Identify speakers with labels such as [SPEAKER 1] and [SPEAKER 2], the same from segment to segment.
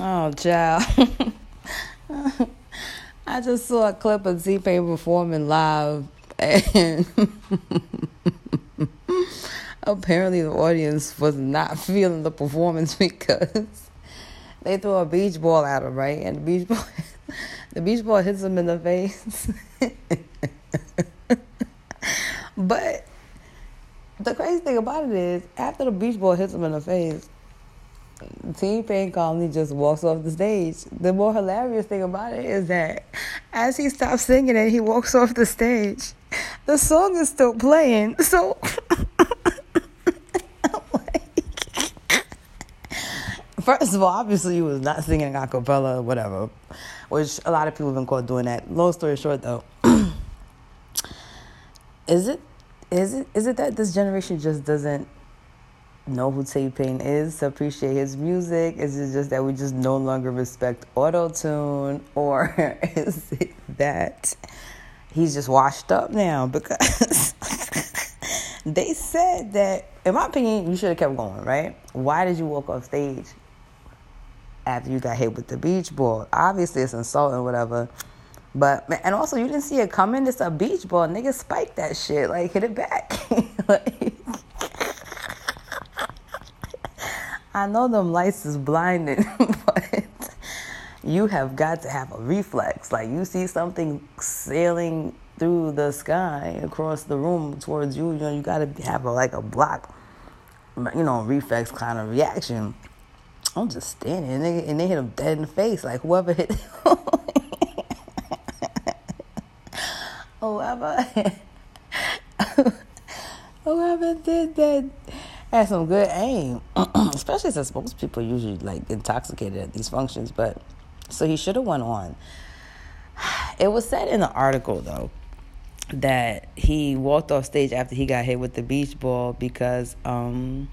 [SPEAKER 1] Oh, child. I just saw a clip of T Pain performing live, and apparently the audience was not feeling the performance because they threw a beach ball at him, right? And the beach ball, the beach ball hits him in the face. but the crazy thing about it is, after the beach ball hits him in the face, T Pain calmly just walks off the stage. The more hilarious thing about it is that as he stops singing and he walks off the stage, the song is still playing. So First of all, obviously he was not singing a cappella or whatever, which a lot of people have been caught doing that. Long story short, though, is it is it is it that this generation just doesn't know who T Pain is to appreciate his music? Is it just that we just no longer respect auto tune, or is it that he's just washed up now? Because they said that, in my opinion, you should have kept going. Right? Why did you walk off stage? after you got hit with the beach ball. Obviously, it's insulting, whatever. But and also, you didn't see it coming. It's a beach ball. Nigga, spike that shit. Like hit it back. like, I know them lights is blinding, but you have got to have a reflex. Like you see something sailing through the sky across the room towards you. You know, you got to have a, like a block, you know, reflex kind of reaction. I'm just standing and they, and they hit him dead in the face. Like whoever hit whoever whoever did that had some good aim. Especially since most people usually like intoxicated at these functions, but so he should have went on. It was said in the article though that he walked off stage after he got hit with the beach ball because um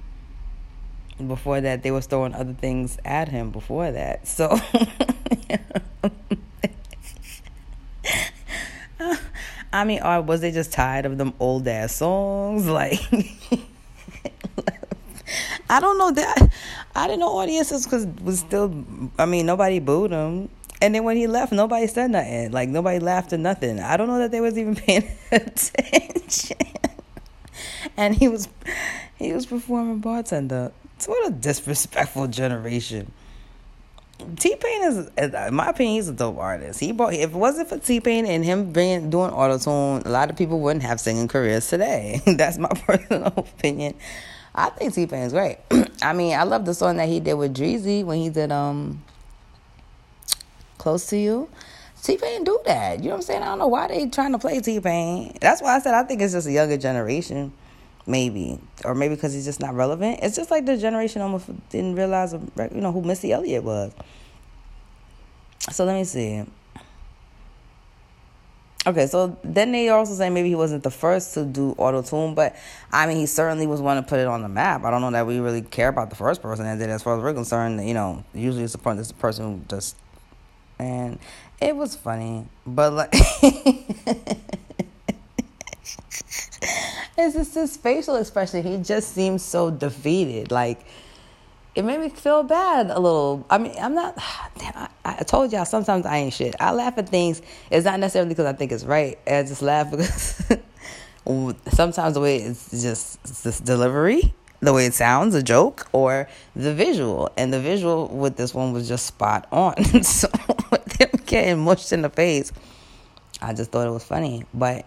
[SPEAKER 1] before that they were throwing other things at him before that so i mean or was they just tired of them old ass songs like i don't know that i didn't know audiences because was still i mean nobody booed him and then when he left nobody said nothing like nobody laughed or nothing i don't know that they was even paying attention and he was he was performing bartender what a disrespectful generation. T Pain is, in my opinion, he's a dope artist. He brought, if it wasn't for T Pain and him being doing auto tune, a lot of people wouldn't have singing careers today. That's my personal opinion. I think T Pain's great. I mean, I love the song that he did with Dreezy when he did um Close to You. T Pain do that. You know what I'm saying? I don't know why they trying to play T Pain. That's why I said I think it's just a younger generation maybe or maybe because he's just not relevant it's just like the generation almost didn't realize you know who missy elliott was so let me see okay so then they also say maybe he wasn't the first to do auto tune but i mean he certainly was one to put it on the map i don't know that we really care about the first person that did it as far as we're concerned you know usually it's the person who just and it was funny but like it's just his facial expression. He just seems so defeated. Like it made me feel bad a little. I mean, I'm not. I, I told y'all sometimes I ain't shit. I laugh at things. It's not necessarily because I think it's right. I just laugh because sometimes the way it's just it's this delivery, the way it sounds, a joke, or the visual. And the visual with this one was just spot on. so with them getting mushed in the face, I just thought it was funny. But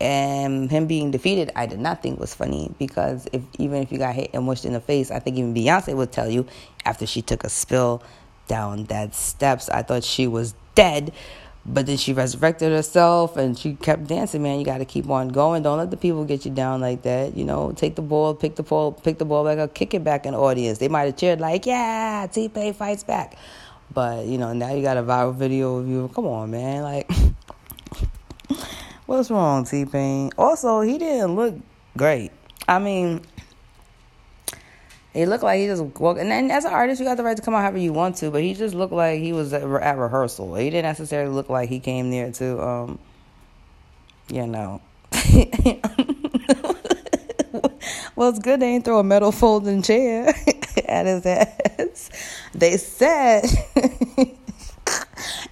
[SPEAKER 1] and him being defeated, I did not think was funny because if even if you got hit and mushed in the face, I think even Beyonce would tell you after she took a spill down that steps, I thought she was dead. But then she resurrected herself and she kept dancing, man. You got to keep on going. Don't let the people get you down like that. You know, take the ball, pick the ball, pick the ball back up, kick it back in the audience. They might have cheered like, yeah, T Pain fights back. But, you know, now you got a viral video of you. Come on, man. Like, What's wrong, T Pain? Also, he didn't look great. I mean, he looked like he just walked. And then as an artist, you got the right to come out however you want to, but he just looked like he was at, at rehearsal. He didn't necessarily look like he came there to, um, you know. well, it's good they ain't throw a metal folding chair at his ass. They said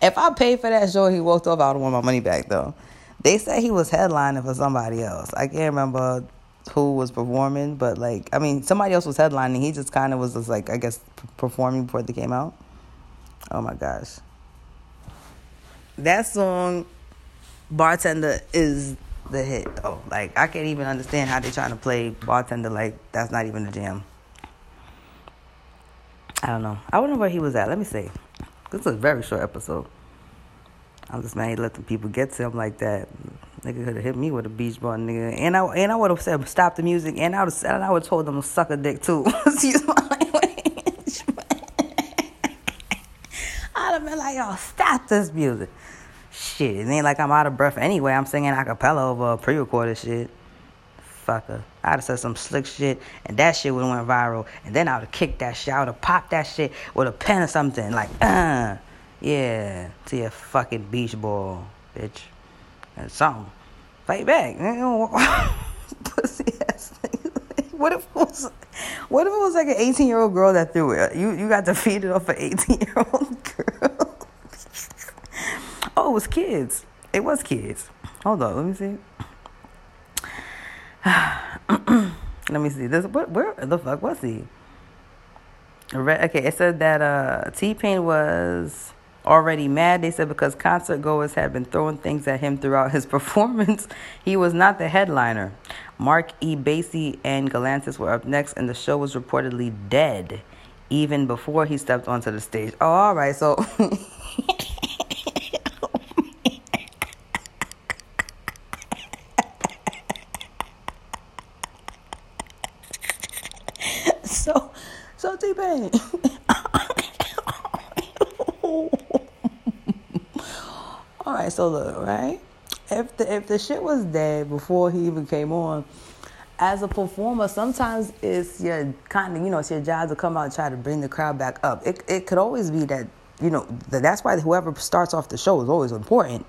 [SPEAKER 1] if I paid for that show he walked off, I would want my money back though. They said he was headlining for somebody else. I can't remember who was performing, but like I mean somebody else was headlining. He just kind of was just like I guess performing before they came out. Oh my gosh. That song Bartender is the hit though. Like I can't even understand how they're trying to play Bartender like that's not even the jam. I don't know. I wonder where he was at. Let me see. This is a very short episode. I'm just mad he let the people get to him like that. Nigga could have hit me with a beach ball, nigga. And I and I would have said stop the music, and I would have and I would have told them to suck a dick too. Excuse my language. I'd have been like, yo, stop this music. Shit, it ain't like I'm out of breath anyway. I'm singing a cappella over pre-recorded shit. Fucker. I'd have said some slick shit, and that shit would have went viral. And then I would have kicked that shit. I would have popped that shit with a pen or something. Like, uh. Yeah, to your fucking beach ball, bitch. And something. Fight back. Pussy ass What if it was what if it was like an 18 year old girl that threw it? You you got defeated off an 18 year old girl. oh, it was kids. It was kids. Hold on, let me see. let me see. This what where the fuck was he? Okay, it said that uh T Pain was already mad. They said because concert goers had been throwing things at him throughout his performance, he was not the headliner. Mark E. Basie and Galantis were up next, and the show was reportedly dead even before he stepped onto the stage. Oh, all right. So. so, so T Pain. All right, so look, right? If the if the shit was dead before he even came on, as a performer, sometimes it's your kind of you know it's your job to come out and try to bring the crowd back up. It it could always be that you know that's why whoever starts off the show is always important.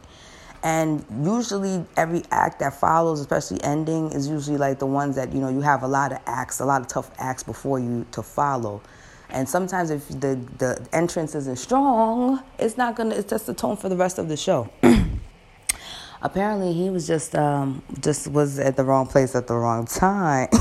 [SPEAKER 1] And usually, every act that follows, especially ending, is usually like the ones that you know you have a lot of acts, a lot of tough acts before you to follow. And sometimes if the, the entrance isn't strong, it's not gonna it's just the tone for the rest of the show. Apparently he was just um just was at the wrong place at the wrong time.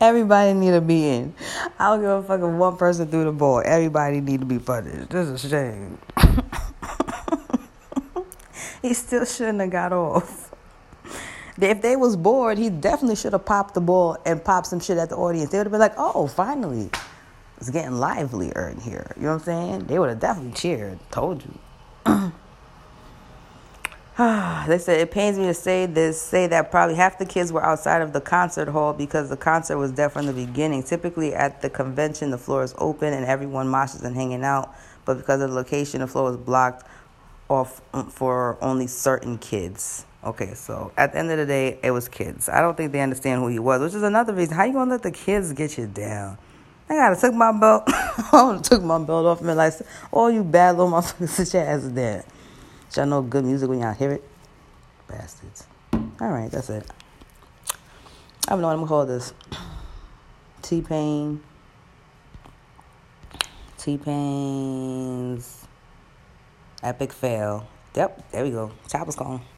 [SPEAKER 1] Everybody need to be in. I don't give a fuck if one person threw the ball. Everybody need to be punished. This is a shame. he still shouldn't have got off. If they was bored, he definitely should have popped the ball and popped some shit at the audience. They would have been like, "Oh, finally, it's getting livelier in here." You know what I'm saying? They would have definitely cheered. Told you. they said it pains me to say this. Say that probably half the kids were outside of the concert hall because the concert was there from the beginning. Typically, at the convention, the floor is open and everyone moshes and hanging out. But because of the location, the floor is blocked off uh, for only certain kids. Okay, so at the end of the day, it was kids. I don't think they understand who he was, which is another reason. How you gonna let the kids get you down? I gotta took my belt. Took my belt off and like, oh, you bad little motherfuckers, sit your ass. Y'all know good music when y'all hear it? Bastards. All right, that's it. I don't know what I'm gonna call this. T Pain. T Pain's Epic fail. Yep, there we go. Chopper's calling.